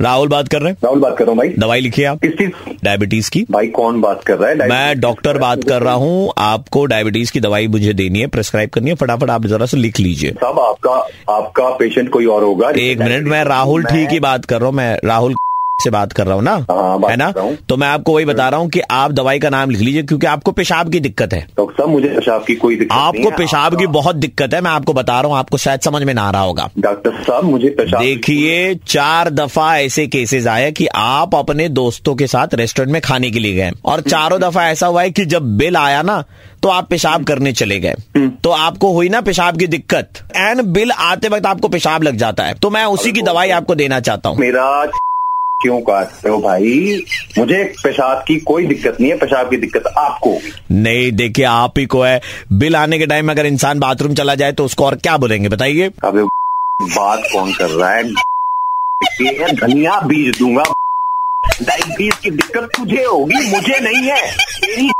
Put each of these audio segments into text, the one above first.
राहुल बात कर रहे हैं? राहुल बात कर रहा हूँ भाई। दवाई लिखिए आप? किस चीज़? डायबिटीज़ की। भाई कौन बात कर रहा है? मैं डॉक्टर बात कर रहा हूँ। आपको डायबिटीज़ की दवाई मुझे देनी है प्रेस्क्राइब करनी है। फटाफट आप जरा से लिख लीजिए। सब आपका आपका पेशेंट कोई और होगा। एक मिनट मैं राहुल ठीक ही बात कर रहा हूँ। मैं राहुल से बात कर रहा हूँ ना? हाँ, है ना? हूँ। तो मैं आपको वही बता रहा हूँ कि आप दवाई का नाम लिख लीजिए क्योंकि आपको पेशाब की दिक्कत है। डॉक्टर साहब मुझे पेशाब की कोई दिक्कत आपको पेशाब की बहुत दिक्कत है मैं आपको बता रहा हूँ आपको शायद समझ में ना आ रहा होगा। डॉक्टर साहब मुझे पेशाब देखिए चार दफ़ा ऐसे केसेस आए कि आप अपने दोस्तों के साथ रेस्टोरेंट में खाने के लिए गए और चारों दफ़ा ऐसा हुआ है कि जब बिल आया ना तो आप पेशाब करने चले गए। तो आपको हुई ना पेशाब की दिक्कत। एंड बिल आते वक्त आपको पेशाब लग जाता है। तो मैं उसी की दवाई आपको देना चाहता हूँ। मेरा क्यों काट रहे हो? भाई मुझे पेशाब की कोई दिक्कत नहीं है पेशाब की दिक्कत आपको नहीं देखिए आप ही को है। बिल आने के टाइम अगर इंसान बाथरूम चला जाए तो उसको और क्या बोलेंगे बताइए? अब बात कौन कर रहा है? धनिया बीज दूँगा। डायबिटीज़ की दिक्कत तुझे होगी मुझे नहीं है। तेरी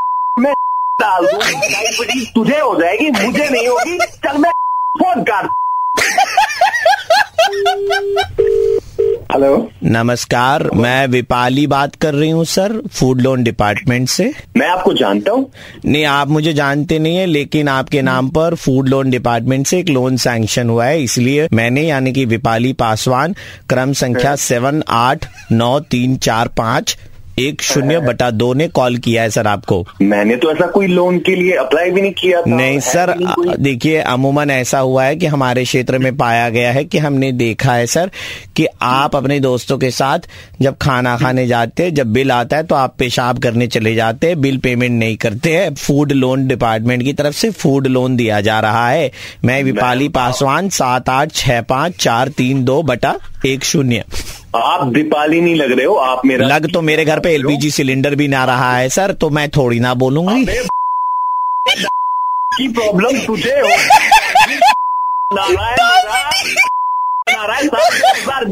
में डाल दूँगा डायबिटीज़ तुझे हो जाएगी मुझे नहीं होगी। चल मैं फ़ोन कर हेलो नमस्कार मैं विपाली बात कर रही हूँ सर फ़ूड लोन डिपार्टमेंट से। मैं आपको जानता हूँ। नहीं आप मुझे जानते नहीं है लेकिन आपके नाम पर फ़ूड लोन डिपार्टमेंट से एक लोन सैंक्शन हुआ है इसलिए मैंने यानी कि विपाली पासवान क्रम संख्या सेवन आठ नौ तीन चार पाँच एक शून्य बटा दो ने कॉल किया है सर आपको। मैंने तो ऐसा कोई लोन के लिए अप्लाई भी नहीं किया था। नहीं सर देखिए अमूमन ऐसा हुआ है कि हमारे क्षेत्र में पाया गया है कि हमने देखा है सर कि आप अपने दोस्तों के साथ जब खाना खाने जाते हैं जब बिल आता है तो आप पेशाब करने चले जाते हैं बिल पेमेंट नहीं करते हैं। फ़ूड लोन डिपार्टमेंट की तरफ़ से फ़ूड लोन दिया जा रहा है। मैं विपाली पासवान सात आठ छह पाँच चार तीन दो बटा एक शून्य। आप दीपाली नहीं लग रहे हो आप मेरा लग तो मेरे घर पे एलपीजी सिलेंडर भी ना रहा है सर तो मैं थोड़ी ना बोलूँगी। की प्रॉब्लम तुझे हो? नारायण नारायण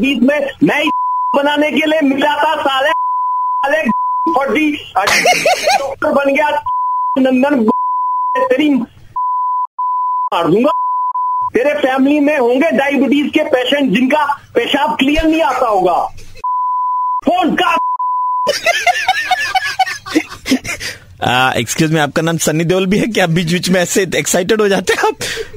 बीस में मैं बनाने के लिए मिला था साले साले फटी डॉक्टर बन गया नंदन तेरी मार दूँगा। तेरे फैमिली में होंगे डायबिटीज़ के पेशेंट जिनका पेशाब क्लियर नहीं आता होगा। फ़ोन का एक्सक्यूज मी आपका नाम सन्नी देओल भी है क्या? बीच बीच में ऐसे एक्साइटेड हो जाते हैं आप?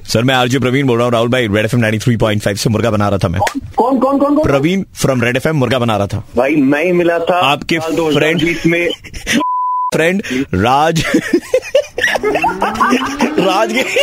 सर मैं आरजे प्रवीण बोल रहा हूँ राहुल भाई Red F M three point five से मुर्गा बना रहा था मैं। कौन कौन कौन कौन Praveen from Red F M मुर्गा बना रहा था। भाई मैं ही मिला था आपके 2020 में। फ्रेंड राज राज के